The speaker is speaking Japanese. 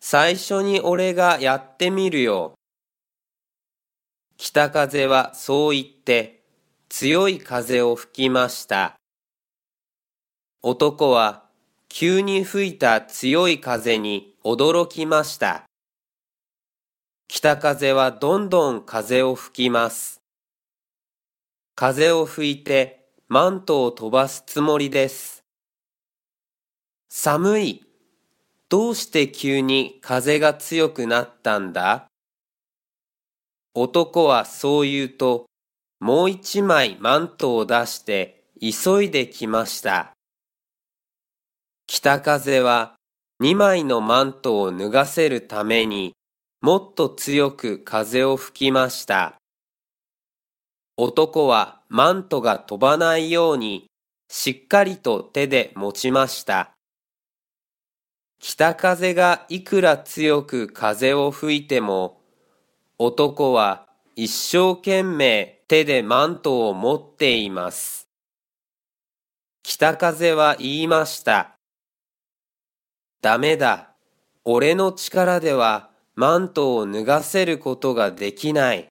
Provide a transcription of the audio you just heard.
最初に俺がやってみるよ。北風はそう言って強い風を吹きました。男は急に吹いた強い風に驚きました。北風はどんどん風を吹きます。風を吹いてマントを飛ばすつもりです。寒い。どうして急に風が強くなったんだ？男はそう言うと、もう一枚マントを出して急いできました。北風は二枚のマントを脱がせるためにもっと強く風を吹きました。男はマントが飛ばないようにしっかりと手で持ちました。北風がいくら強く風を吹いても男は一生懸命手でマントを持っています。北風は言いました。ダメだ。俺の力ではマントを脱がせることができない。